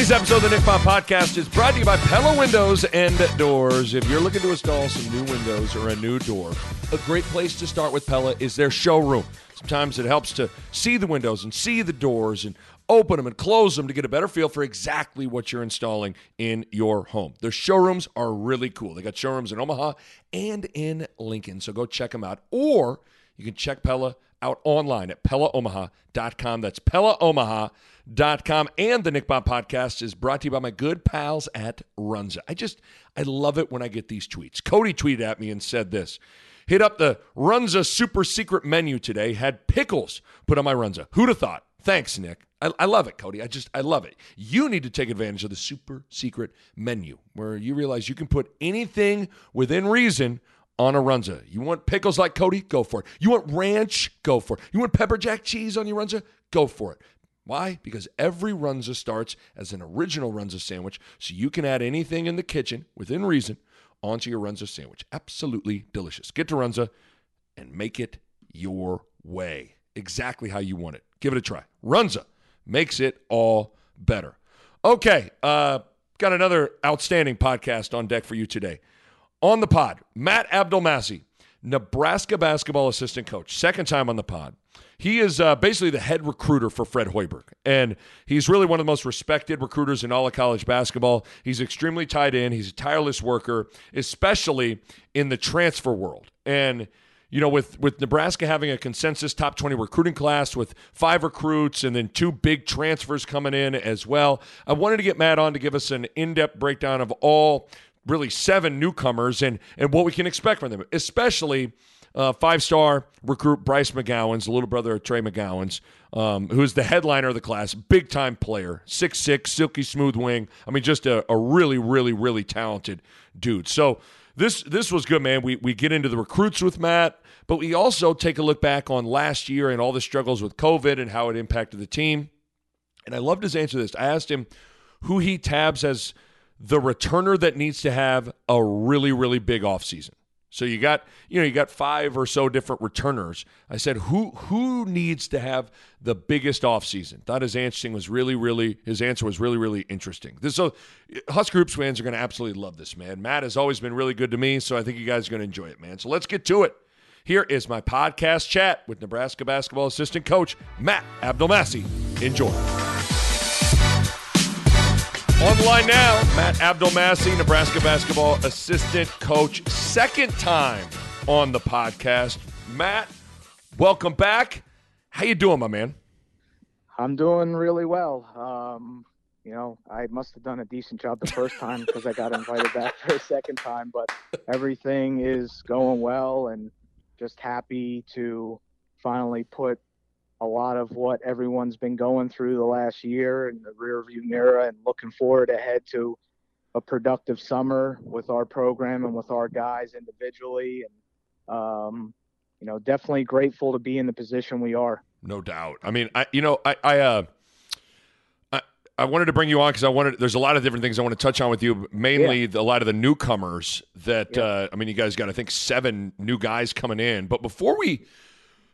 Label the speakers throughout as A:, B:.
A: Today's episode of the Nick Pop Podcast is brought to you by Pella Windows and Doors. If you're looking to install some new windows or a new door, a great place to start with Pella is their showroom. Sometimes it helps to see the windows and see the doors and open them and close them to get a better feel for exactly what you're installing in your home. Their showrooms are really cool. They got showrooms in Omaha and in Lincoln, so go check them out. Or you can check Pella out online at PellaOmaha.com. That's PellaOmaha.com. And the Nick Bob podcast is brought to you by my good pals at Runza. I just, I love it when I get these tweets. Cody tweeted at me and said this Hit up the Runza super secret menu today, had pickles put on my Runza. Who'd have thought? Thanks, Nick. I, I love it, Cody. I just, I love it. You need to take advantage of the super secret menu where you realize you can put anything within reason on a runza. You want pickles like Cody? Go for it. You want ranch? Go for it. You want pepper jack cheese on your runza? Go for it. Why? Because every runza starts as an original runza sandwich, so you can add anything in the kitchen within reason onto your runza sandwich. Absolutely delicious. Get to runza and make it your way. Exactly how you want it. Give it a try. Runza makes it all better. Okay, uh, got another outstanding podcast on deck for you today. On the pod, Matt Abdelmassih, Nebraska basketball assistant coach, second time on the pod. He is uh, basically the head recruiter for Fred Hoiberg, and he's really one of the most respected recruiters in all of college basketball. He's extremely tied in. He's a tireless worker, especially in the transfer world. And you know, with with Nebraska having a consensus top 20 recruiting class with five recruits and then two big transfers coming in as well, I wanted to get Matt on to give us an in-depth breakdown of all really seven newcomers and and what we can expect from them, especially uh, five-star recruit Bryce McGowens the little brother of Trey McGowens, um, who's the headliner of the class, big-time player, six six, silky smooth wing. I mean, just a, a really, really, really talented dude. So this this was good, man. We we get into the recruits with Matt, but we also take a look back on last year and all the struggles with COVID and how it impacted the team. And I loved his answer to this. I asked him who he tabs as the returner that needs to have a really, really big offseason. So you got, you know, you got five or so different returners. I said, who who needs to have the biggest offseason? Thought his answer was really, really his answer was really, really interesting. This so Husker Hoops fans are going to absolutely love this, man. Matt has always been really good to me, so I think you guys are going to enjoy it, man. So let's get to it. Here is my podcast chat with Nebraska basketball assistant coach Matt Abdelmassih. Enjoy. On the line now, Matt Abdelmassih, Nebraska basketball assistant coach, second time on the podcast. Matt, welcome back. How you doing, my man?
B: I'm doing really well. Um, you know, I must have done a decent job the first time because I got invited back for a second time, but everything is going well and just happy to finally put a lot of what everyone's been going through the last year in the rearview mirror and looking forward ahead to a productive summer with our program and with our guys individually and um, you know definitely grateful to be in the position we are
A: No doubt. I mean, I you know, I I uh I, I wanted to bring you on because I wanted. There's a lot of different things I want to touch on with you. Mainly the, a lot of the newcomers that
B: Yeah.
A: uh, I mean, you guys got I think seven new guys coming in. But before we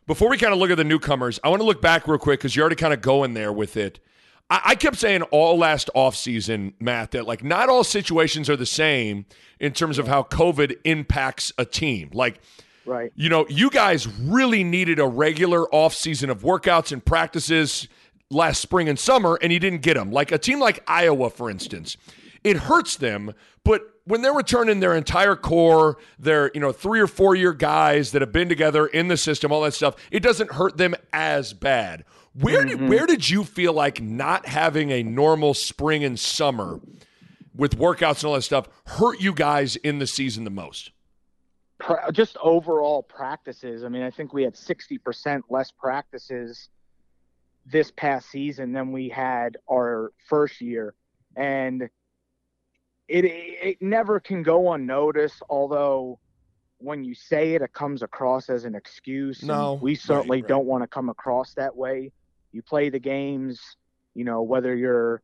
A: before we kind of look at the newcomers, I want to look back real quick because you're already kind of going there with it. I, I kept saying all last offseason, Matt, that like not all situations are the same in terms of how COVID impacts a team. Like
B: right
A: you know, you guys really needed a regular off season of workouts and practices last spring and summer, and you didn't get them. Like a team like Iowa, for instance, it hurts them, but when they're returning their entire core, their you know three or four year guys that have been together in the system, all that stuff, it doesn't hurt them as bad. Where did mm-hmm. where did you feel like not having a normal spring and summer with workouts and all that stuff hurt you guys in the season the most?
B: just overall practices. I mean, I think we had 60% less practices this past season than we had our first year. And it it never can go unnoticed, although when you say it, it comes across as an excuse.
A: No,
B: we certainly
A: right, right.
B: don't want to come across that way. You play the games, you know, whether you're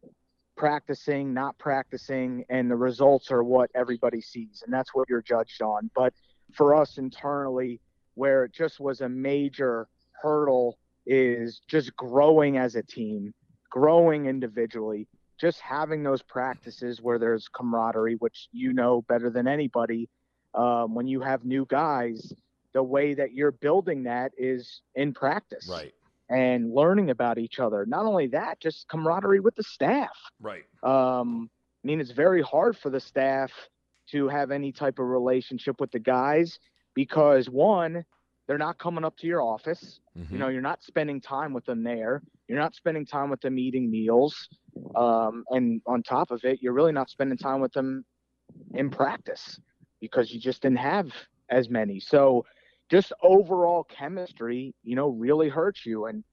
B: practicing, not practicing, and the results are what everybody sees, and that's what you're judged on. But for us internally, where it just was a major hurdle, is just growing as a team, growing individually, just having those practices where there's camaraderie, which you know better than anybody. Um, when you have new guys, the way that you're building that is in practice
A: Right.
B: and learning about each other. Not only that, just camaraderie with the staff.
A: Right.
B: Um, I mean, it's very hard for the staff to have any type of relationship with the guys because one, they're not coming up to your office.
A: Mhm.
B: You know, you're not spending time with them there. You're not spending time with them eating meals. Um, and on top of it, you're really not spending time with them in practice because you just didn't have as many. So just overall chemistry, you know, really hurts you. And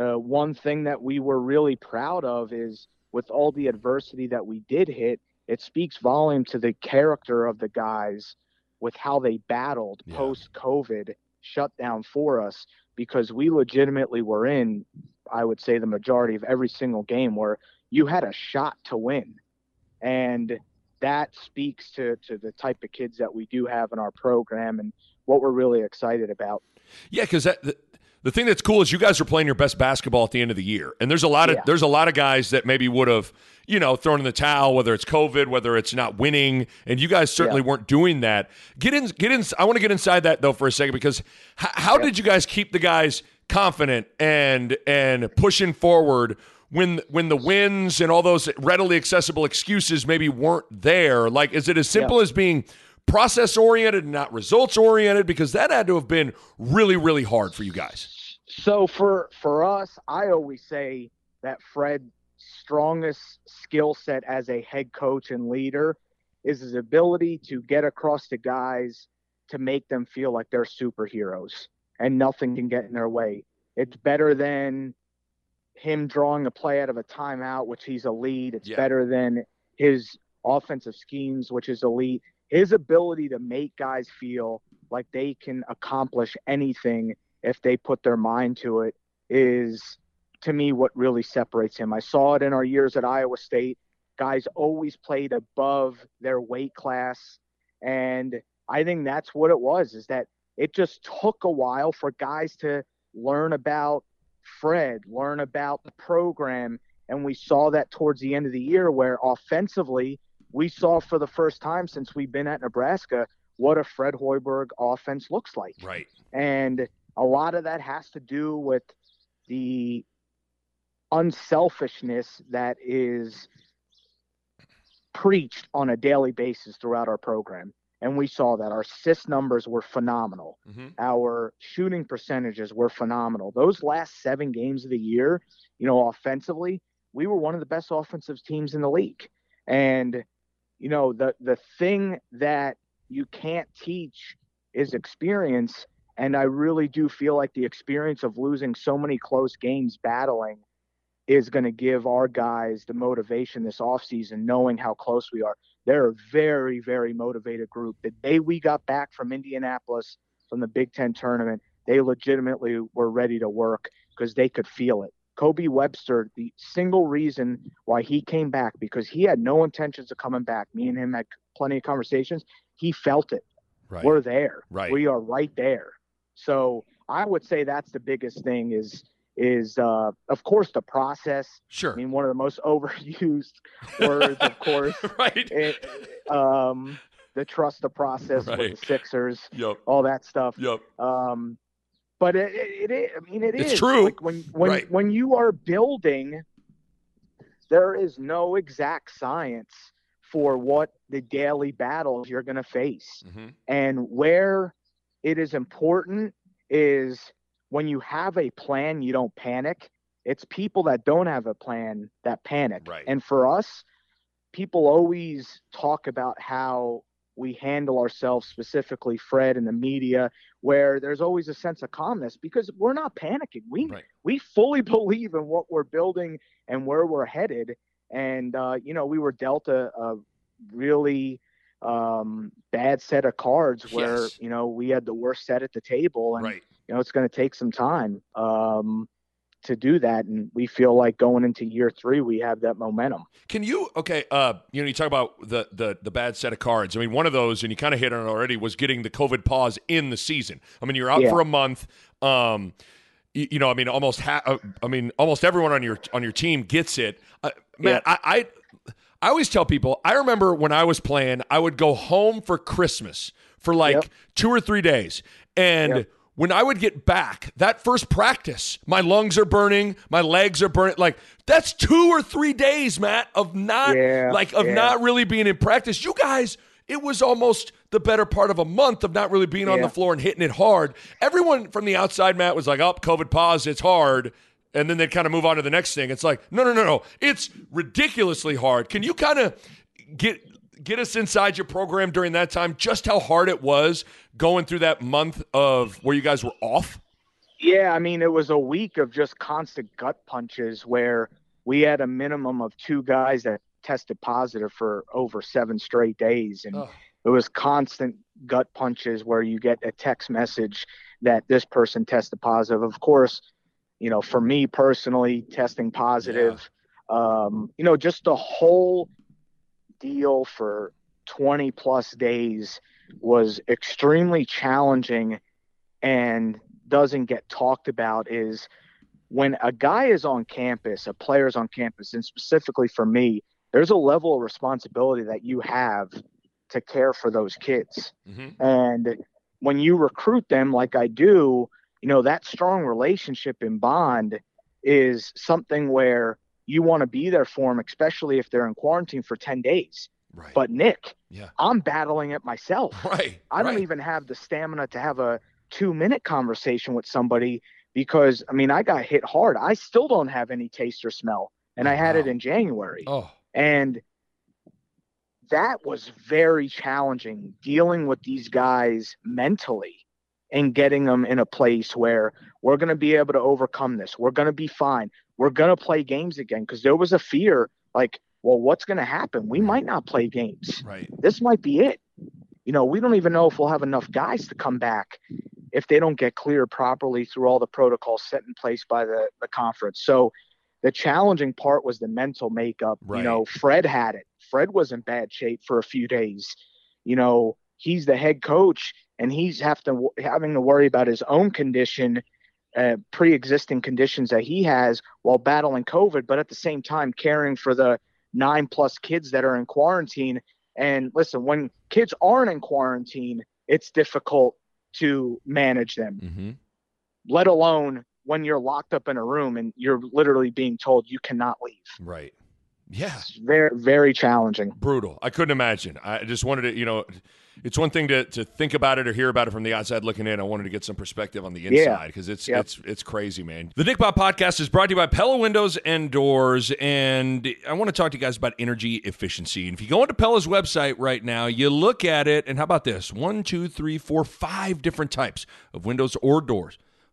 B: uh, one thing that we were really proud of is with all the adversity that we did hit, it speaks volume to the character of the guys with how they battled
A: Yeah.
B: post COVID shutdown for us because we legitimately were in, I would say, the majority of every single game where you had a shot to win. And that speaks to, to the type of kids that we do have in our program and what we're really excited about.
A: Yeah, because the, the thing that's cool is you guys are playing your best basketball at the end of the year, and there's a lot of
B: Yeah.
A: there's a lot of guys that maybe would have you know thrown in the towel, whether it's COVID, whether it's not winning, and you guys certainly
B: Yeah.
A: weren't doing that. Get in, get in. I want to get inside that though for a second because h- how did you guys keep the guys confident and and pushing forward? When when the wins and all those readily accessible excuses maybe weren't there, like is it as simple as being process oriented and not results oriented? Because that had to have been really really hard for you guys.
B: So for for us, I always say that Fred's strongest skill set as a head coach and leader is his ability to get across to guys to make them feel like they're superheroes and nothing can get in their way. It's better than him drawing a play out of a timeout, which he's elite. It's
A: Yeah.
B: better than his offensive schemes, which is elite. His ability to make guys feel like they can accomplish anything if they put their mind to it is to me what really separates him. I saw it in our years at Iowa State. Guys always played above their weight class and I think that's what it was is that it just took a while for guys to learn about Fred, learn about the program and we saw that towards the end of the year where offensively we saw for the first time since we've been at Nebraska what a Fred Hoiberg offense looks like.
A: right
B: And a lot of that has to do with the unselfishness that is preached on a daily basis throughout our program. And we saw that our assist numbers were phenomenal.
A: hmm
B: Our shooting percentages were phenomenal. Those last seven games of the year, you know, offensively, we were one of the best offensive teams in the league. And, you know, the the thing that you can't teach is experience. And I really do feel like the experience of losing so many close games battling is going to give our guys the motivation this offseason, knowing how close we are. They're a very, very motivated group. The day we got back from Indianapolis from the Big Ten tournament, they legitimately were ready to work because they could feel it. Kobe Webster, the single reason why he came back, because he had no intentions of coming back. Me and him had plenty of conversations. He felt it.
A: right
B: We're there.
A: Right.
B: We are right there. So I would say that's the biggest thing is is uh, of course the process.
A: sure
B: I mean, one of the most overused words, of course.
A: right
B: It, um, the trust the process
A: Right.
B: with the Sixers,
A: yep
B: all that stuff.
A: yep
B: Um, but it, it, it is. I mean, it
A: It's
B: is.
A: true.
B: Like when when
A: Right.
B: when you are building, there is no exact science for what the daily battles you're going to face.
A: hmm
B: And where it is important is when you have a plan, you don't panic. It's people that don't have a plan that panic.
A: Right.
B: And for us, people always talk about how we handle ourselves, specifically Fred and the media, where there's always a sense of calmness because we're not panicking. We
A: Right.
B: we fully believe in what we're building and where we're headed. And uh, you know, we were dealt a, a really um, bad set of cards where
A: Yes.
B: you know we had the worst set at the table, and
A: Right.
B: You know it's going to take some time um, to do that. And we feel like going into year three, we have that momentum.
A: Can you okay? Uh, you know, you talk about the the the bad set of cards. I mean, one of those, and you kind of hit on it already, was getting the COVID pause in the season. I mean, you're out
B: Yeah.
A: for a month. Um, you, you know, I mean, almost ha- uh, I mean, almost everyone on your on your team gets it. Uh, man, I, I I always tell people. I remember when I was playing, I would go home for Christmas for like
B: Yep.
A: two or three days, and.
B: Yep.
A: When I would get back, that first practice, my lungs are burning, my legs are burning. Like that's two or three days, Matt, of not
B: Yeah,
A: like of
B: yeah.
A: not really being in practice. You guys, it was almost the better part of a month of not really being on the floor and hitting it hard. Everyone from the outside, Matt, was like, "Oh, COVID pause, it's hard," and then they'd kind of move on to the next thing. It's like, no, no, no, no, it's ridiculously hard. Can you kind of get get us inside your program during that time? Just how hard it was going through that month of where you guys were off.
B: Yeah, I mean, it was a week of just constant gut punches where we had a minimum of two guys that tested positive for over seven straight days. And it was constant gut punches where you get a text message that this person tested positive. Of course, you know, for me personally, testing positive, um, you know, just the whole deal for 20 plus days was extremely challenging and doesn't get talked about is when a guy is on campus, a player is on campus, and specifically for me, there's a level of responsibility that you have to care for those kids.
A: Mhm.
B: And when you recruit them like I do, you know, that strong relationship and bond is something where you want to be there for them, especially if they're in quarantine for 10 days.
A: Right.
B: But Nick,
A: yeah.
B: I'm battling it myself.
A: Right.
B: I don't
A: right.
B: even have the stamina to have a two minute conversation with somebody because I mean I got hit hard. I still don't have any taste or smell. And I had it in January.
A: Oh.
B: And that was very challenging dealing with these guys mentally and getting them in a place where we're going to be able to overcome this. We're going to be fine. We're going to play games again because there was a fear like, well, what's going to happen? We might not play games
A: Right.
B: this might be it. You know, we don't even know if we'll have enough guys to come back if they don't get cleared properly through all the protocols set in place by the, the conference. So the challenging part was the mental makeup.
A: Right.
B: You know, Fred had it. Fred was in bad shape for a few days. You know, he's the head coach and he's have to having to worry about his own condition, uh, pre-existing conditions that he has while battling COVID, but at the same time caring for the nine plus kids that are in quarantine. And listen, when kids aren't in quarantine, it's difficult to manage them,
A: Mm-hmm.
B: let alone when you're locked up in a room and you're literally being told you cannot leave.
A: Right. Yeah.
B: It's very, very challenging.
A: brutal. I couldn't imagine. I just wanted to, you know, it's one thing to, to think about it or hear about it from the outside looking in. I wanted to get some perspective on the inside because it's
B: Yep.
A: it's it's crazy, man. The Nick Bob podcast is brought to you by Pella Windows and Doors, and I want to talk to you guys about energy efficiency. And if you go into Pella's website right now, you look at it, and how about this? One, two, three, four, five different types of windows or doors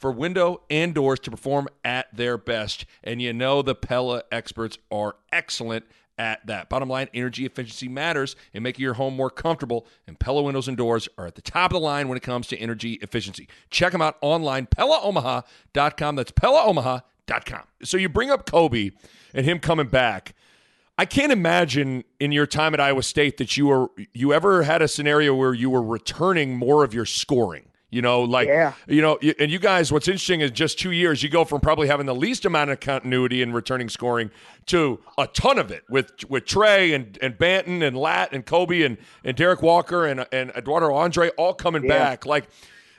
A: for window and doors to perform at their best. And you know the Pella experts are excellent at that. Bottom line, energy efficiency matters in making your home more comfortable, and Pella windows and doors are at the top of the line when it comes to energy efficiency. Check them out online, PellaOmaha.com. That's PellaOmaha.com. So you bring up Kobe and him coming back. I can't imagine in your time at Iowa State that you were you ever had a scenario where you were returning more of your scoring. You know, like
B: Yeah.
A: you know, and you guys, what's interesting is just two years, you go from probably having the least amount of continuity in returning scoring to a ton of it with with Trey and and Banton and Lat and Kobe and and Derrick Walker and and Eduardo Andre all coming
B: Yeah.
A: back. Like,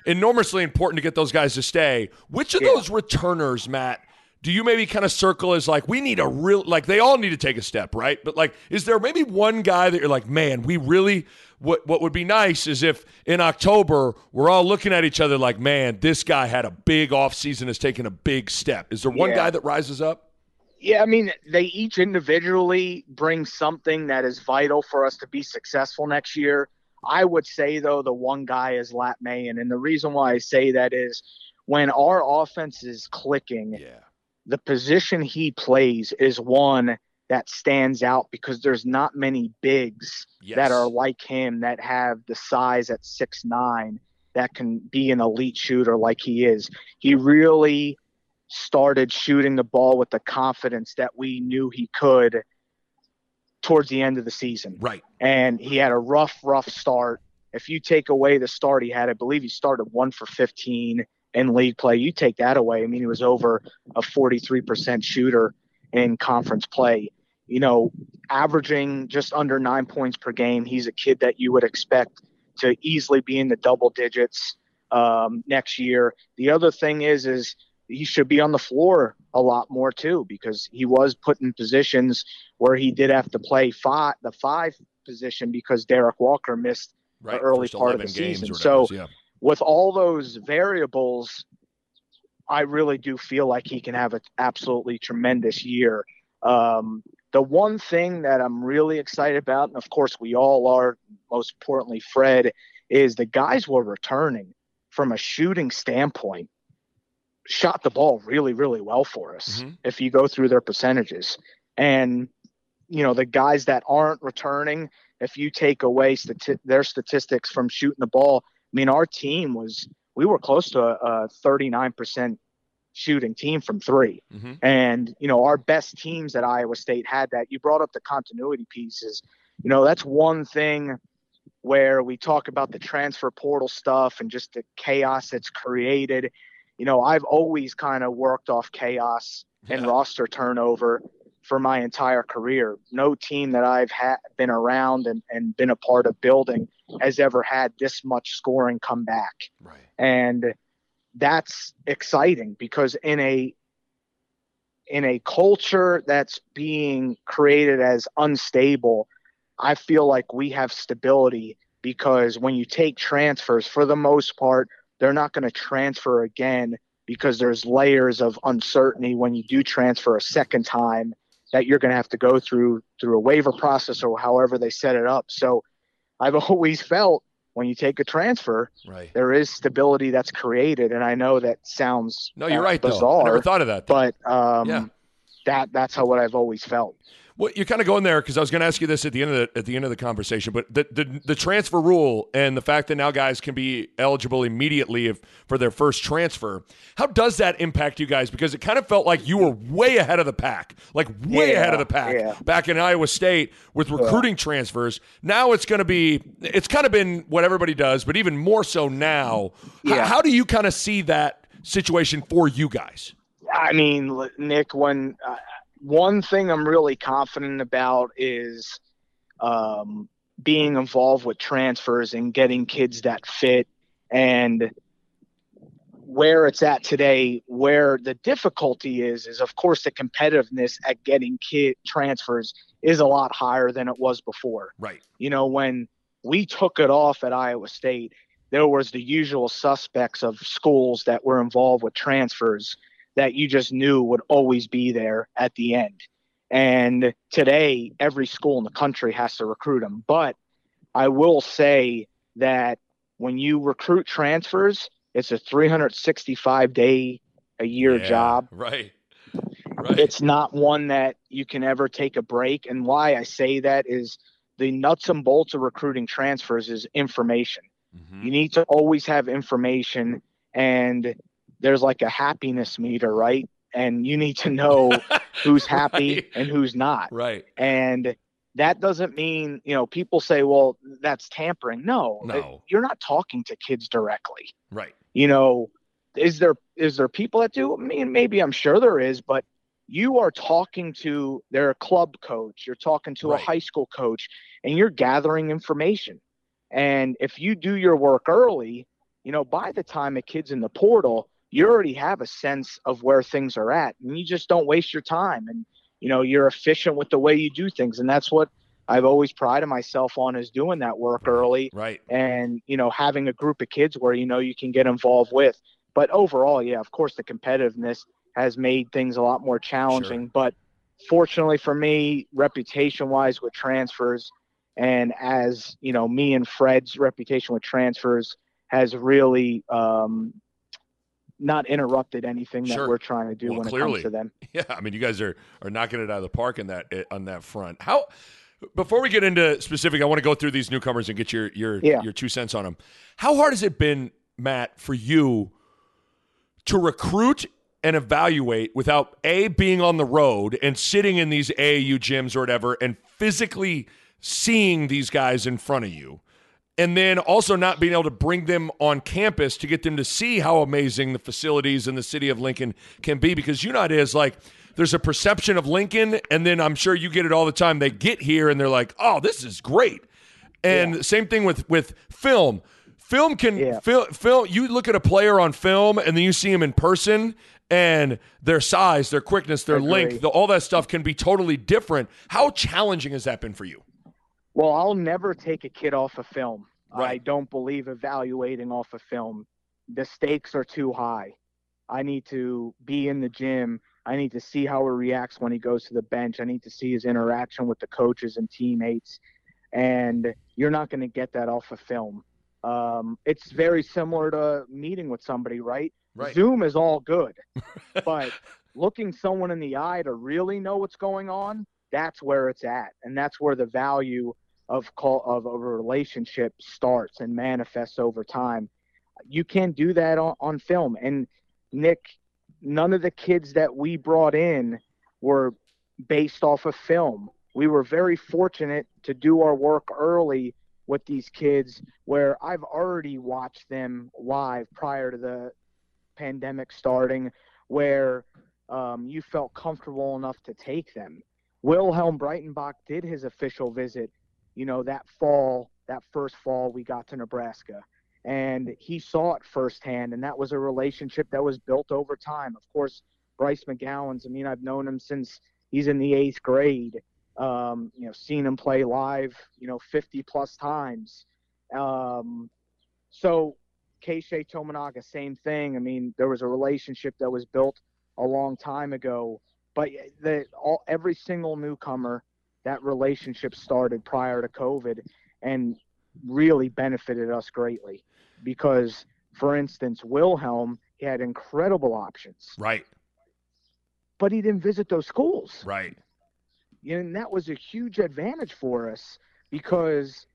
A: enormously important to get those guys to stay. Which of
B: Yeah.
A: those returners, Matt, do you maybe kind of circle as like we need a real like they all need to take a step, right? But like, is there maybe one guy that you're like, man, we really what what would be nice is if in October we're all looking at each other like, man, this guy had a big offseason, has taken a big step. Is there one
B: Yeah.
A: guy that rises up?
B: Yeah, I mean, they each individually bring something that is vital for us to be successful next year. I would say though the one guy is Lat Mayen, and the reason why I say that is when our offense is clicking,
A: Yeah.
B: the position he plays is one that stands out because there's not many bigs
A: Yes.
B: that are like him that have the size at six nine that can be an elite shooter like he is. He really started shooting the ball with the confidence that we knew he could towards the end of the season.
A: Right.
B: And he had a rough, rough start. If you take away the start he had, I believe he started one for 15 in league play. You take that away. I mean, he was over a 43% shooter in conference play. You know, averaging just under nine points per game. He's a kid that you would expect to easily be in the double digits um, next year. The other thing is, is he should be on the floor a lot more too, because he was put in positions where he did have to play five, the five position because Derrick Walker missed
A: Right.
B: early part of the season. So-
A: yeah.
B: with all those variables, I really do feel like he can have an absolutely tremendous year. Um, the one thing that I'm really excited about, and of course we all are, most importantly Fred, is the guys were returning from a shooting standpoint, shot the ball really, really well for us
A: Mhm.
B: if you go through their percentages. And, you know, the guys that aren't returning, if you take away stati- their statistics from shooting the ball, I mean, our team was, we were close to a, a 39% shooting team from three.
A: Mhm.
B: And, you know, our best teams at Iowa State had that. You brought up the continuity pieces. You know, that's one thing where we talk about the transfer portal stuff and just the chaos that's created. You know, I've always kind of worked off chaos and
A: Yeah.
B: roster turnover for my entire career. No team that I've had been around and, and been a part of building has ever had this much scoring come back
A: Right.
B: and that's exciting because in a in a culture that's being created as unstable i feel like we have stability because when you take transfers for the most part they're not going to transfer again because there's layers of uncertainty when you do transfer a second time that you're going to have to go through through a waiver process or however they set it up. So i've always felt when you take a transfer
A: Right.
B: there is stability that's created and i know that sounds
A: No, you're
B: uh,
A: right. Though.
B: bizarre
A: I never thought of that. though.
B: but um
A: Yeah.
B: that that's how what i've always felt
A: Well, you're kind of going there because I was going to ask you this at the end of the at the end of the conversation, but the, the the transfer rule and the fact that now guys can be eligible immediately if for their first transfer, how does that impact you guys? Because it kind of felt like you were way ahead of the pack, like way
B: Yeah,
A: ahead of the pack
B: yeah.
A: back in Iowa State with recruiting transfers. Now it's going to be it's kind of been what everybody does, but even more so now. H-
B: Yeah.
A: how do you kind of see that situation for you guys?
B: i mean nick when uh, one thing i'm really confident about is um being involved with transfers and getting kids that fit and where it's at today where the difficulty is is of course the competitiveness at getting kid transfers is a lot higher than it was before
A: Right.
B: you know, when we took it off at Iowa State, there was the usual suspects of schools that were involved with transfers that you just knew would always be there at the end. And today, every school in the country has to recruit them. But I will say that when you recruit transfers, it's a 365 day a year
A: Yeah,
B: job
A: Right. Right.
B: it's not one that you can ever take a break. And why I say that is the nuts and bolts of recruiting transfers is information.
A: Mhm.
B: You need to always have information, and there's like a happiness meter, right? And you need to know who's happy
A: Right.
B: and who's not.
A: Right.
B: And that doesn't mean, you know, people say, well, that's tampering. No,
A: No.
B: it- you're not talking to kids directly
A: Right.
B: you know is there is there people that do i mean maybe i'm sure there is but you are talking to their club coach you're talking to
A: Right.
B: a high school coach and you're gathering information and if you do your work early you know, by the time a kid's in the portal, you already have a sense of where things are at and you just don't waste your time and you know you're efficient with the way you do things and that's what I've always prided myself on is doing that work early
A: Right.
B: and you know having a group of kids where you know you can get involved with but overall yeah of course the competitiveness has made things a lot more challenging but fortunately for me reputation wise with transfers and as you know me and fred's reputation with transfers has really um, not interrupted anything that
A: Sure.
B: we're trying to do
A: Well,
B: when it comes to them
A: Yeah, I mean, you guys are are knocking it out of the park in that eh, on that front. How before we get into specific, I want to go through these newcomers and get your your
B: Yeah.
A: your two cents on them. How hard has it been, Matt, for you to recruit and evaluate without a being on the road and sitting in these AAU gyms or whatever and physically seeing these guys in front of you? And then also not being able to bring them on campus to get them to see how amazing the facilities in the city of Lincoln can be. Because you know it is like there's a perception of Lincoln, and then I'm sure you get it all the time. They get here and they're like, "Oh, this is great." And same thing with with film. Film can
B: Yeah.
A: film, film. You look at a player on film, and then you see him in person, and their size, their quickness, their length, the, all that stuff can be totally different. How challenging has that been for you?
B: Well, I'll never take a kid off of film. I don't believe evaluating off of film. The stakes are too high. I need to be in the gym. I need to see how he reacts when he goes to the bench. I need to see his interaction with the coaches and teammates. And you're not going to get that off of film. Um, it's very similar to meeting with somebody, right?
A: Right.
B: Zoom is all good, but looking someone in the eye to really know what's going on, that's where it's at, and that's where the value of call of a relationship starts and manifests over time. You can't do that on, on film. And Nick, none of the kids that we brought in were based off of film. We were very fortunate to do our work early with these kids where I've already watched them live prior to the pandemic starting, where um, you felt comfortable enough to take them. Wilhelm Breidenbach did his official visit, you know, that fall, that first fall we got to Nebraska. And he saw it firsthand, and that was a relationship that was built over time. Of course, Bryce McGowens, I mean, I've known him since he's in the eighth grade. Um, you know, seen him play live, you know, 50 plus times. Um, so Keisei Tominaga, same thing. I mean, there was a relationship that was built a long time ago, but the all every single newcomer that relationship started prior to COVID and really benefited us greatly because, for instance, Wilhelm he had incredible options,
A: Right.
B: but he didn't visit those schools.
A: Right.
B: and that was a huge advantage for us because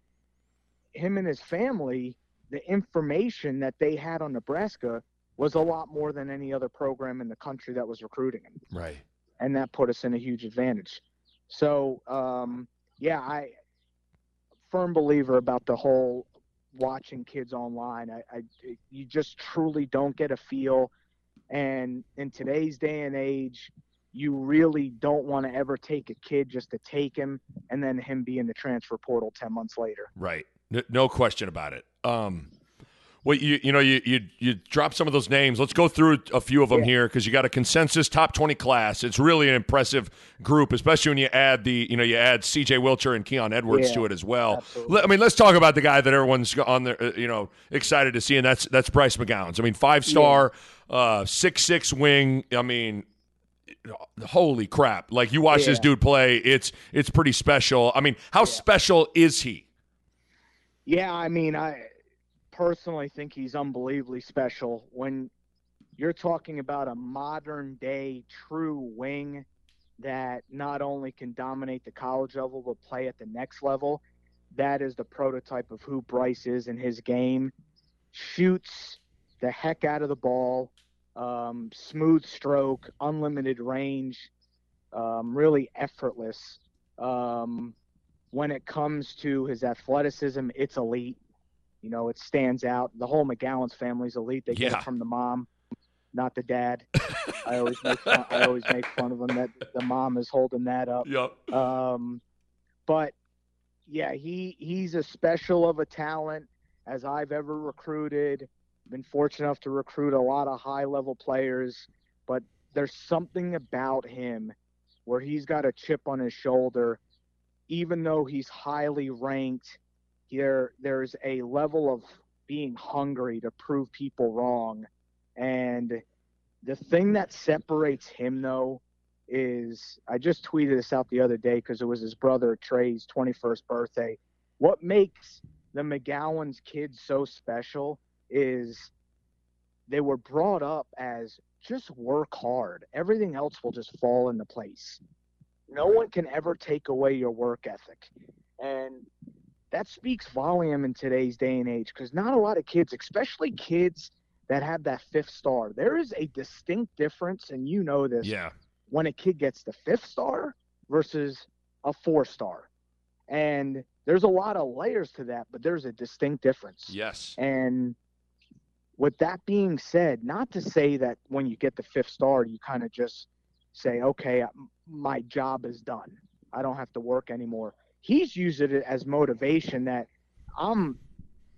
B: him and his family, the information that they had on Nebraska was a lot more than any other program in the country that was recruiting him,
A: Right.
B: And that put us in a huge advantage. So, um, yeah, I firm believer about the whole watching kids online. I, I you just truly don't get a feel, and in today's day and age, you really don't want to ever take a kid just to take him and then him be in the transfer portal 10 months later.
A: Right. No question about it. Um, well, you you know you you you drop some of those names. Let's go through a few of them
B: Yeah.
A: here because you got a consensus top twenty class. It's really an impressive group, especially when you add the you know you add C.J. Wilcher and Keon Edwards
B: Yeah,
A: to it as well.
B: absolutely.
A: I mean, let's talk about the guy that everyone's on there uh, you know excited to see, and that's that's Bryce McGowens. I mean, five star, uh, six six wing. I mean. Holy crap! Like you watch this dude play, it's it's pretty special. I mean, how special is he?
B: Yeah, I mean, I personally think he's unbelievably special. When you're talking about a modern day true wing that not only can dominate the college level but play at the next level, that is the prototype of who Bryce is in his game. Shoots the heck out of the ball, um, smooth stroke, unlimited range, um, really effortless. Um, when it comes to his athleticism, it's elite. You know, it stands out. The whole McGowens family's elite. They get it from the mom, not the dad. I always make fun, I always make fun of them that the mom is holding that up.
A: Yep.
B: Um, but yeah, he he's as special of a talent as I've ever recruited. been fortunate enough to recruit a lot of high level players, but there's something about him where he's got a chip on his shoulder, even though he's highly ranked. There, there's a level of being hungry to prove people wrong, and the thing that separates him though is I just tweeted this out the other day because it was his brother Trey's 21st birthday. What makes the McGowens kids so special is they were brought up as just work hard. Everything else will just fall into place. No one can ever take away your work ethic. And that speaks volume in today's day and age because not a lot of kids, especially kids that have that fifth star, there is a distinct difference, and you know this.
A: Yeah.
B: When a kid gets the fifth star versus a four star. And there's a lot of layers to that, but there's a distinct difference.
A: Yes.
B: And with that being said, not to say that when you get the fifth star, you kind of just say, okay, my job is done. I don't have to work anymore. He's used it as motivation that I'm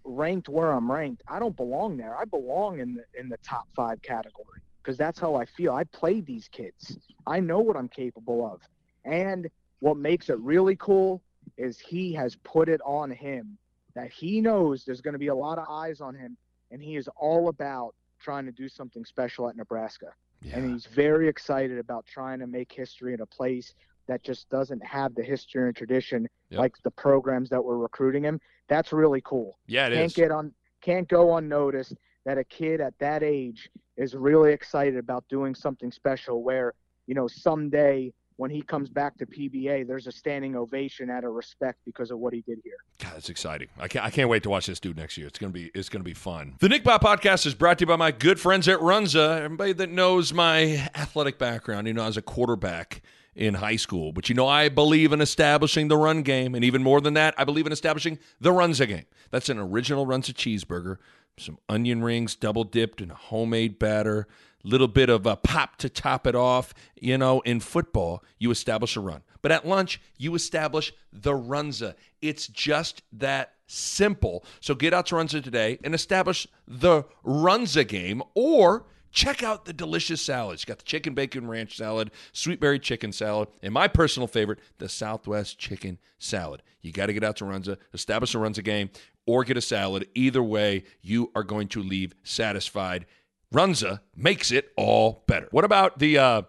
B: ranked where I'm ranked. I don't belong there. I belong in the in the top five category because that's how I feel. I played these kids. I know what I'm capable of. And what makes it really cool is he has put it on him that he knows there's going to be a lot of eyes on him and he is all about trying to do something special at Nebraska.
A: Yeah.
B: And he's very excited about trying to make history in a place that just doesn't have the history and tradition
A: Yep.
B: like the programs that were recruiting him. That's really cool.
A: Yeah, it
B: can't
A: is.
B: get on can't go unnoticed that a kid at that age is really excited about doing something special where, you know, someday when he comes back to PBA, there's a standing ovation out of respect because of what he did here.
A: God, that's exciting. I can't, I can't wait to watch this dude next year. It's gonna be it's gonna be fun. The Nick Bob podcast is brought to you by my good friends at Runza. Everybody that knows my athletic background, you know, as a quarterback in high school. But you know, I believe in establishing the run game, and even more than that, I believe in establishing the Runza game. That's an original Runza cheeseburger, some onion rings double dipped in a homemade batter, a little bit of a pop to top it off. You know, in football, you establish a run. But at lunch, you establish the Runza. It's just that simple. So get out to Runza today and establish the Runza game or check out the delicious salads. You got the chicken bacon ranch salad, sweet berry chicken salad, and my personal favorite, the Southwest chicken salad. You got to get out to Runza, establish a Runza game, or get a salad. Either way, you are going to leave satisfied. Runza makes it all better. What about the uh,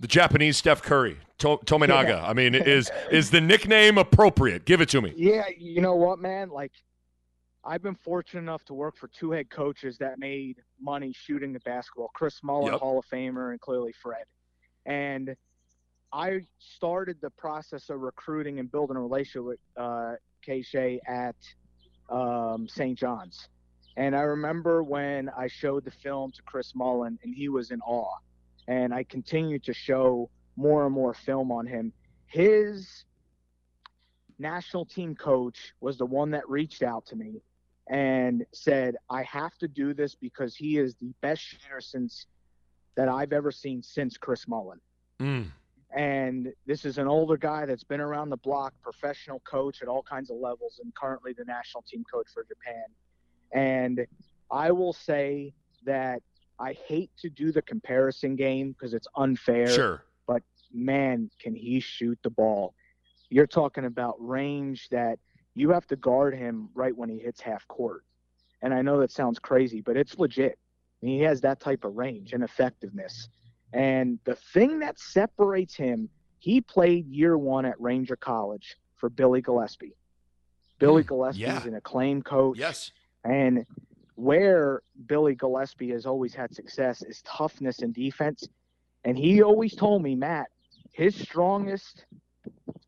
A: the Japanese Steph Curry, to- Tominaga? I mean, is is the nickname appropriate? Give it to me.
B: Yeah, you know what, man? Like, I've been fortunate enough to work for two head coaches that made money shooting the basketball Chris Mullin,
A: Yep.
B: Hall of Famer, and clearly Fred. And I started the process of recruiting and building a relationship with uh, at um, St. John's. And I remember when I showed the film to Chris Mullin, and he was in awe. And I continued to show more and more film on him. His national team coach was the one that reached out to me and said, I have to do this because he is the best shooter since that I've ever seen since Chris Mullin.
A: Mm.
B: And this is an older guy that's been around the block, professional coach at all kinds of levels, and currently the national team coach for Japan. And I will say that I hate to do the comparison game because it's unfair.
A: Sure.
B: But man, can he shoot the ball? You're talking about range that you have to guard him right when he hits half court. And I know that sounds crazy, but it's legit. He has that type of range and effectiveness. And the thing that separates him, he played year one at Ranger College for Billy Gillispie. Billy
A: Hmm,
B: Gillispie
A: yeah.
B: is an acclaimed coach.
A: Yes.
B: And where Billy Gillispie has always had success is toughness and defense. And he always told me, Matt, his strongest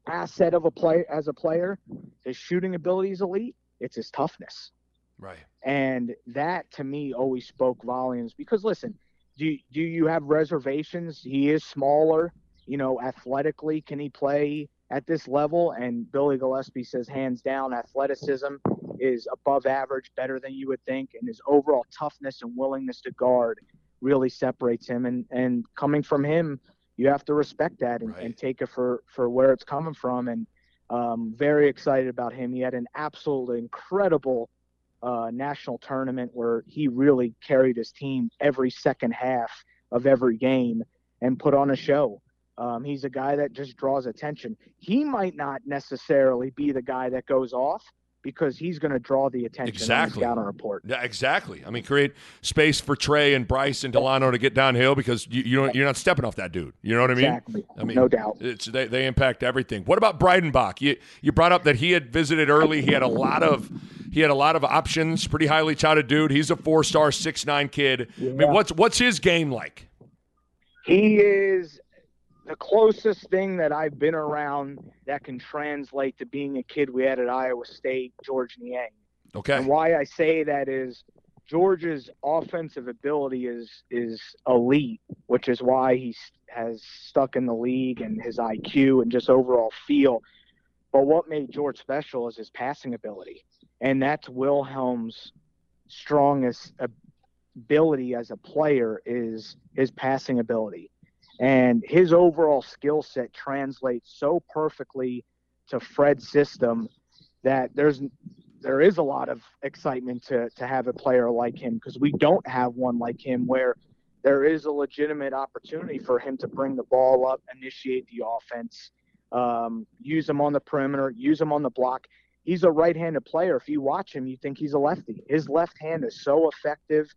B: asset of a play as a player, his shooting ability is elite. It's his toughness.
A: Right.
B: And that to me always spoke volumes because listen, do do you have reservations? He is smaller, you know, athletically can he play at this level? And Billy Gillispie says hands down athleticism is above average, better than you would think, and his overall toughness and willingness to guard really separates him and and coming from him, you have to respect that and,
A: Right.
B: and take it for for where it's coming from and um, very excited about him. He had an absolutely incredible uh, national tournament where he really carried his team every second half of every game and put on a show. Um, he's a guy that just draws attention. He might not necessarily be the guy that goes off because he's going to draw the attention
A: exactly.
B: on the report.
A: Yeah, exactly. I mean, create space for Trey and Bryce and Delano to get downhill because you, you don't, you're not stepping off that dude. You know what I mean?
B: Exactly.
A: I mean,
B: no doubt.
A: It's, they, they impact everything. What about Breidenbach? You you brought up that he had visited early. He had a lot of he had a lot of options. Pretty highly touted dude. He's a four star, six nine kid. I mean, what's what's his game like?
B: He is the closest thing that I've been around that can translate to being a kid we had at Iowa State, George Niang.
A: Okay.
B: And why I say that is George's offensive ability is is elite, which is why he has stuck in the league and his IQ and just overall feel. But what made George special is his passing ability, and that's Wilhelm's strongest ability as a player is his passing ability and his overall skill set translates so perfectly to Fred's system that there's there is a lot of excitement to to have a player like him because we don't have one like him where there is a legitimate opportunity for him to bring the ball up, initiate the offense, um, use him on the perimeter, use him on the block. He's a right-handed player. If you watch him, you think he's a lefty. His left hand is so effective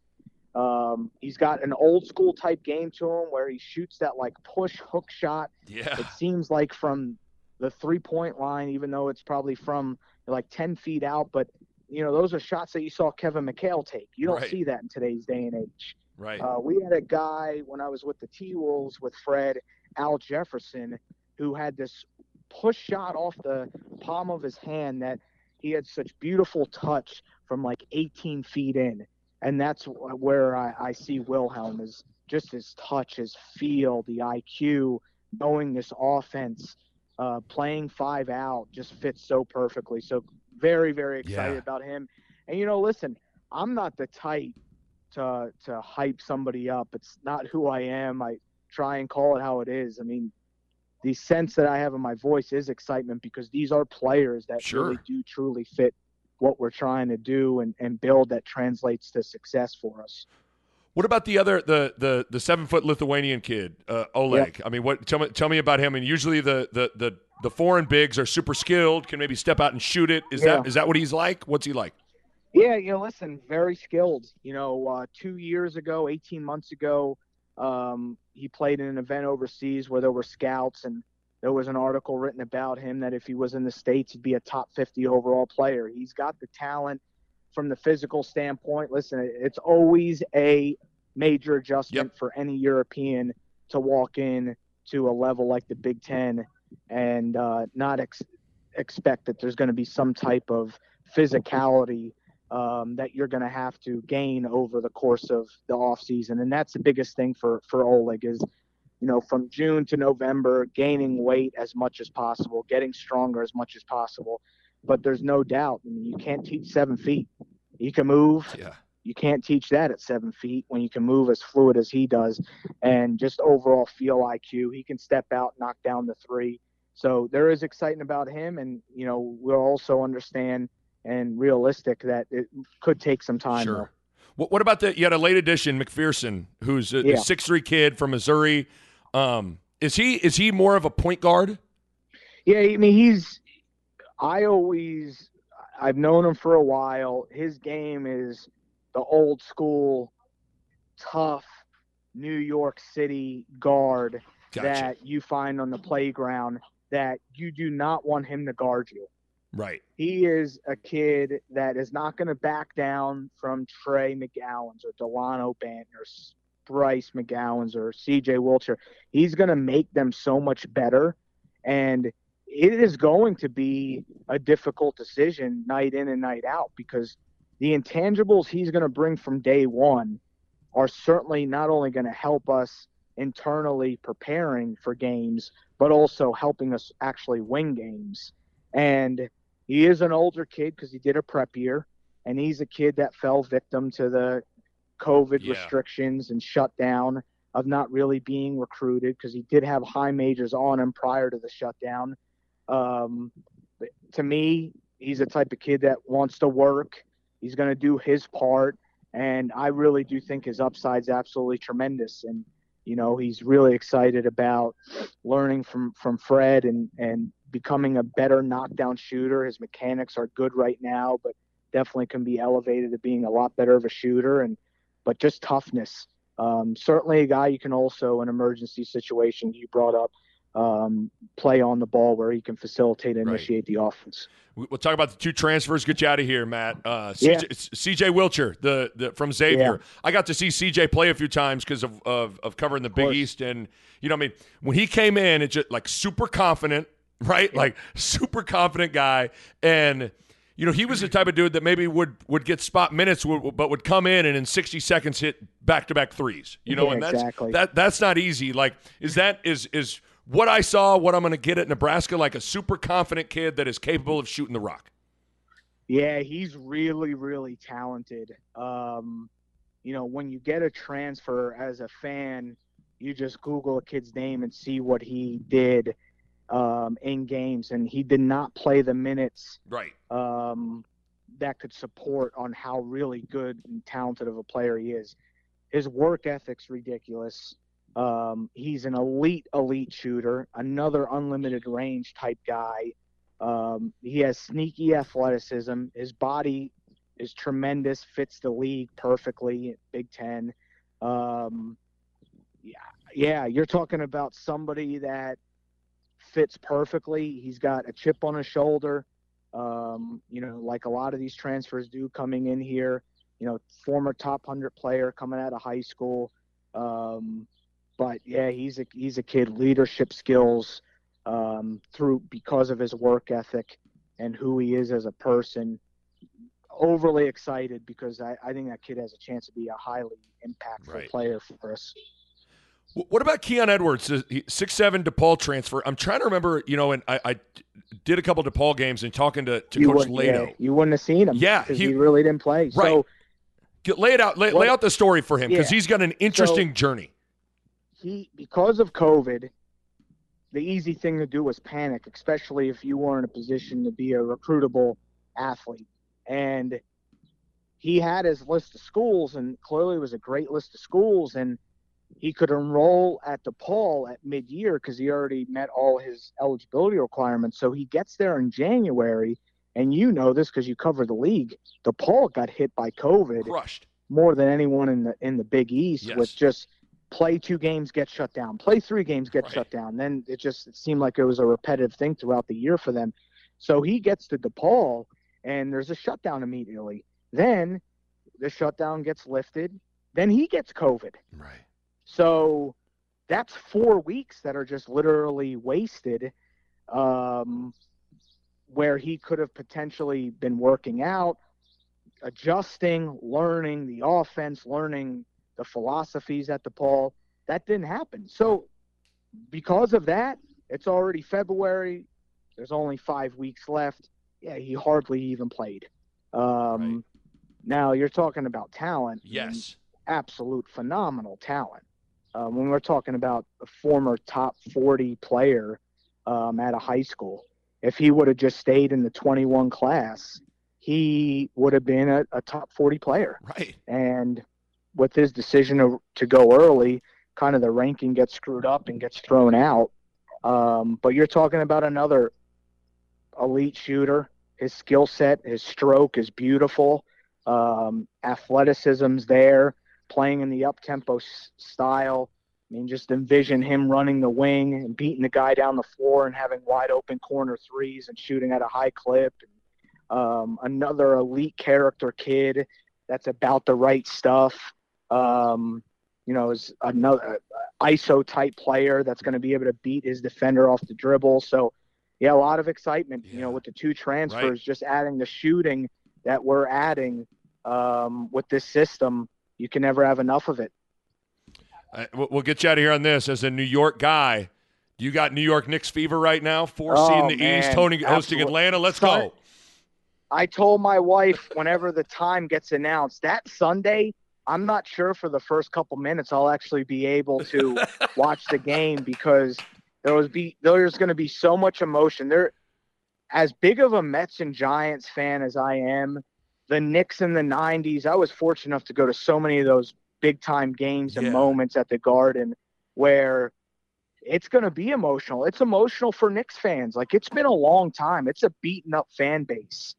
B: um, he's got an old school type game to him where he shoots that like push hook shot.
A: Yeah.
B: It seems like from the three point line, even though it's probably from like 10 feet out. But, you know, those are shots that you saw Kevin McHale take. You don't
A: right.
B: see that in today's day and age.
A: Right.
B: Uh, we had a guy when I was with the T Wolves with Fred, Al Jefferson, who had this push shot off the palm of his hand that he had such beautiful touch from like 18 feet in and that's where I, I see Wilhelm is just his touch, his feel, the IQ, knowing this offense, uh, playing five out just fits so perfectly. So very, very excited
A: Yeah.
B: about him. And you know, listen, I'm not the type to to hype somebody up. It's not who I am. I try and call it how it is. I mean, the sense that I have in my voice is excitement because these are players that
A: Sure.
B: really do truly fit what we're trying to do and, and build that translates to success for us.
A: What about the other the the the seven foot Lithuanian kid uh, Oleg? I mean, what tell me tell me about him? And usually the the the the foreign bigs are super skilled, can maybe step out and shoot it. Is
B: Yeah.
A: that is that what he's like? What's he like?
B: Yeah, you know, listen, very skilled. You know, uh, two years ago, 18 months ago, um, he played in an event overseas where there were scouts, and there was an article written about him that if he was in the States, he'd be a top 50 overall player. He's got the talent from the physical standpoint. Listen, it's always a major adjustment for any European to walk in to a level like the Big Ten and uh, not ex- expect that there's going to be some type of physicality um, that you're going to have to gain over the course of the off season, and that's the biggest thing for for Oleg is, you know, from June to November, gaining weight as much as possible, getting stronger as much as possible. But there's no doubt, I mean, you can't teach seven feet. You can move.
A: Yeah.
B: You can't teach that at seven feet when you can move as fluid as he does, and just overall feel IQ. He can step out, knock down the three. So there is excitement about him, and you know we'll also understand and realistic that it could take some time.
A: Sure. What, what about the you had a late addition McPherson, who's a
B: Yeah.
A: six three kid from Missouri. Um, is he is he more of a point guard?
B: Yeah, I mean he's. I always, I've known him for a while. His game is the old school, tough New York City guard
A: Gotcha.
B: that you find on the playground. That you do not want him to guard you.
A: Right.
B: He is a kid that is not going to back down from Trey McGowens or Delano Bantner's, Bryce McGowens or CJ Wilcher. He's going to make them so much better. And it is going to be a difficult decision night in and night out because the intangibles he's going to bring from day one are certainly not only going to help us internally preparing for games, but also helping us actually win games. And he is an older kid because he did a prep year, and he's a kid that fell victim to the COVID
A: Yeah.
B: restrictions and shutdown of not really being recruited because he did have high majors on him prior to the shutdown. Um, to me, he's a type of kid that wants to work. He's going to do his part, and I really do think his upside's absolutely tremendous. And you know, he's really excited about learning from from Fred and and becoming a better knockdown shooter. His mechanics are good right now, but definitely can be elevated to being a lot better of a shooter. And but just toughness. Um, certainly a guy you can also in emergency situations you brought up um, play on the ball where he can facilitate and
A: Right.
B: initiate the offense.
A: We- We'll talk about the two transfers. Get you out of here, Matt. Uh,
B: Yeah.
A: CJ, CJ Wilcher, the, the from Xavier. I got to see CJ play a few times because of, of of covering the Big
B: course.
A: East, and you know, what I mean, when he came in, it's just like super confident, right? Like super confident guy, and you know, he was the type of dude that maybe would would get spot minutes, but would come in and in sixty seconds hit back to back threes. You know,
B: Yeah,
A: and that's
B: exactly.
A: that that's not easy. Like, is that is is what I saw, what I'm going to get at Nebraska, like a super confident kid that is capable of shooting the rock.
B: Yeah, he's really, really talented. Um, you know, when you get a transfer as a fan, you just Google a kid's name and see what he did um, in games, and he did not play the minutes
A: Right.
B: um, that could support on how really good and talented of a player he is. His work ethic's ridiculous. Um, he's an elite, elite shooter, another unlimited range type guy. Um, he has sneaky athleticism. His body is tremendous, fits the league perfectly. Big Ten. Um, yeah, yeah, you're talking about somebody that fits perfectly. He's got a chip on his shoulder. Um, you know, like a lot of these transfers do coming in here. You know, former top hundred player coming out of high school. Um, but yeah, he's a he's a kid. Leadership skills um, through because of his work ethic and who he is as a person. Overly excited because I, I think that kid has a chance to be a highly impactful
A: Right.
B: player for us.
A: Wh- What about Keon Edwards, six seven DePaul transfer? I'm trying to remember, you know, and I, I did a couple DePaul games and talking to, to Coach Leitao.
B: yeah, you wouldn't have seen him.
A: Yeah, he-
B: he, really didn't play.
A: Right.
B: So
A: Get, lay it out, lay, lay out the story for him because
B: Yeah.
A: he's got an interesting journey.
B: he because of COVID, the easy thing to do was panic, especially if you were in a position to be a recruitable athlete. And he had his list of schools, and clearly it was a great list of schools, and he could enroll at DePaul at mid-year because he already met all his eligibility requirements. So he gets there in January, and you know this because you cover the league. DePaul got hit by COVID
A: Crushed.
B: more than anyone in the in the Big East
A: Yes.
B: with just play two games, get shut down, play three games, get
A: Right.
B: shut down. Then it just it seemed like it was a repetitive thing throughout the year for them. So he gets to DePaul, and there's a shutdown immediately. Then the shutdown gets lifted. Then he gets COVID.
A: Right.
B: So that's four weeks that are just literally wasted, um, where he could have potentially been working out, adjusting, learning the offense, learning the philosophies at DePaul. That didn't happen. So because of that, it's already February. There's only five weeks left. Yeah, he hardly even played. Um,
A: Right.
B: Now you're talking about talent.
A: Yes.
B: absolute phenomenal talent. Um, when we're talking about a former top 40 player um, at a high school, if he would have just stayed in the 21 class, he would have been a, a top 40 player.
A: Right.
B: And with his decision to, to go early, kind of the ranking gets screwed up and gets thrown out. Um, but you're talking about another elite shooter. His skill set, his stroke is beautiful. Um, athleticism's there, playing in the up tempo s- style. I mean, just envision him running the wing and beating the guy down the floor and having wide open corner threes and shooting at a high clip. Um, another elite character kid that's about the right stuff. Um, you know, is another uh, ISO type player that's going to be able to beat his defender off the dribble. So, yeah, a lot of excitement. You know, with the two transfers, just adding the shooting that we're adding um, with this system, you can never have enough of it.
A: Uh, we'll get you out of here on this. As a New York guy, you got New York Knicks fever right now? Four seed in
B: Oh,
A: the East. Tony hosting Atlanta. Let's go.
B: I told my wife whenever the time gets announced that Sunday, I'm not sure for the first couple minutes I'll actually be able to watch the game because there was be there's going to be so much emotion. There, as big of a Mets and Giants fan as I am, the Knicks in the 90s, I was fortunate enough to go to so many of those big time games and
A: Yeah.
B: moments at the Garden where it's going to be emotional. It's emotional for Knicks fans. Like it's been a long time. It's a beaten up fan base.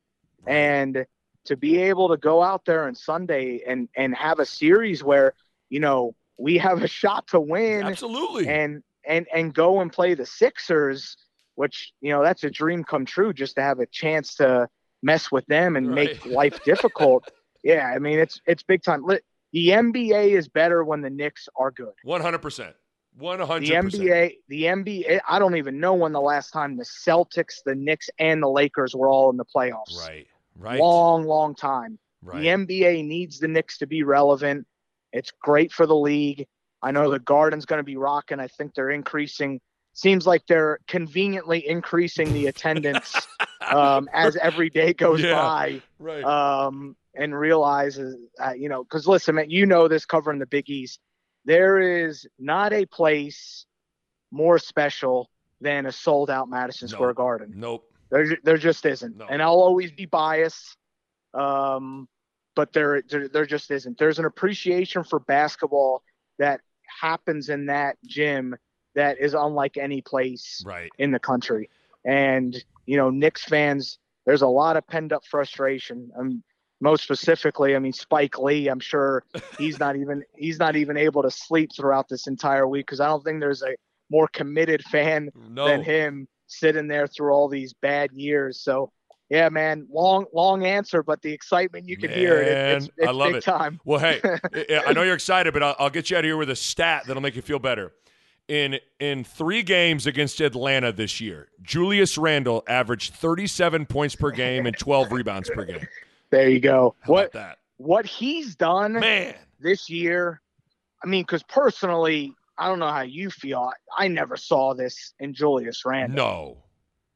B: And to be able to go out there on Sunday and and have a series where, you know, we have a shot to win
A: Absolutely.
B: and and and go and play the Sixers, which you know that's a dream come true just to have a chance to mess with them and make life difficult. yeah, I mean it's it's big time. The NBA is better when the Knicks are good.
A: 100%. 100%.
B: The NBA, the NBA, I don't even know when the last time the Celtics, the Knicks, and the Lakers were all in the playoffs.
A: Right. Right.
B: Long, long time.
A: right.
B: The NBA needs the Knicks to be relevant. It's great for the league. I know the Garden's going to be rocking. I think they're increasing. Seems like they're conveniently increasing the attendance um, as every day goes
A: Yeah.
B: by,
A: right.
B: um, and realizes, uh, you know, because listen, man, you know this covering the Big East. There is not a place more special than a sold out Madison
A: No.
B: Square Garden.
A: nope.
B: There, there just isn't,
A: No.
B: and I'll always be biased. Um, but there, there, there just isn't. There's an appreciation for basketball that happens in that gym that is unlike any place
A: Right.
B: in the country. And you know, Knicks fans, there's a lot of pent up frustration. Um, most specifically, I mean, Spike Lee. I'm sure he's not even he's not even able to sleep throughout this entire week because I don't think there's a more committed fan
A: No.
B: than him sitting there through all these bad years. So, yeah, man, long, long answer, but the excitement you can hear it. it- It's,
A: Man,
B: it's
A: I love
B: big
A: it.
B: time.
A: Well, hey, I- I know you're excited, but I'll, I'll get you out of here with a stat that'll make you feel better. In in three games against Atlanta this year, Julius Randle averaged 37 points per game and 12 rebounds per game.
B: There you go.
A: How
B: what
A: about
B: what he's done?
A: Man,
B: this year, I mean, because personally, I don't know how you feel. I, I never saw this in Julius Randle.
A: no.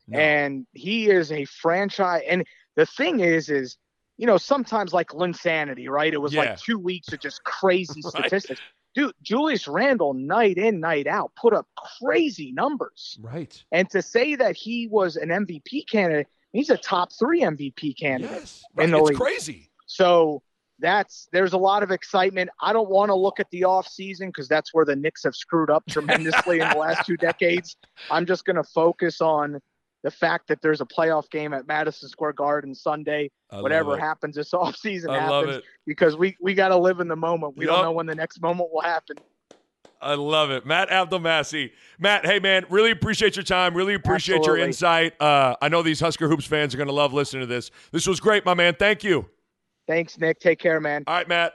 A: no.
B: and he is a franchise. And the thing is, is you know sometimes like Linsanity, right? It was
A: Yeah.
B: like two weeks of just crazy
A: Right.
B: statistics. Dude, Julius Randle, night in, night out, put up crazy numbers.
A: right.
B: And to say that he was an MVP candidate, he's a top three MVP candidate.
A: Yes. Right.
B: in the
A: It's
B: league.
A: crazy.
B: So that's there's a lot of excitement. I don't want to look at the off season because that's where the Knicks have screwed up tremendously in the last two decades. I'm just going to focus on the fact that there's a playoff game at Madison Square Garden Sunday.
A: I
B: Whatever happens this off season
A: I
B: happens because we we got to live in the moment. We
A: Yup.
B: don't know when the next moment will happen.
A: I love it. Matt Abdelmassih. Matt, hey, man, really appreciate your time. Really appreciate your insight. Uh, I know these Husker Hoops fans are going to love listening to this. This was great, my man. Thank you.
B: Thanks, Nick. Take care, man.
A: All right, Matt.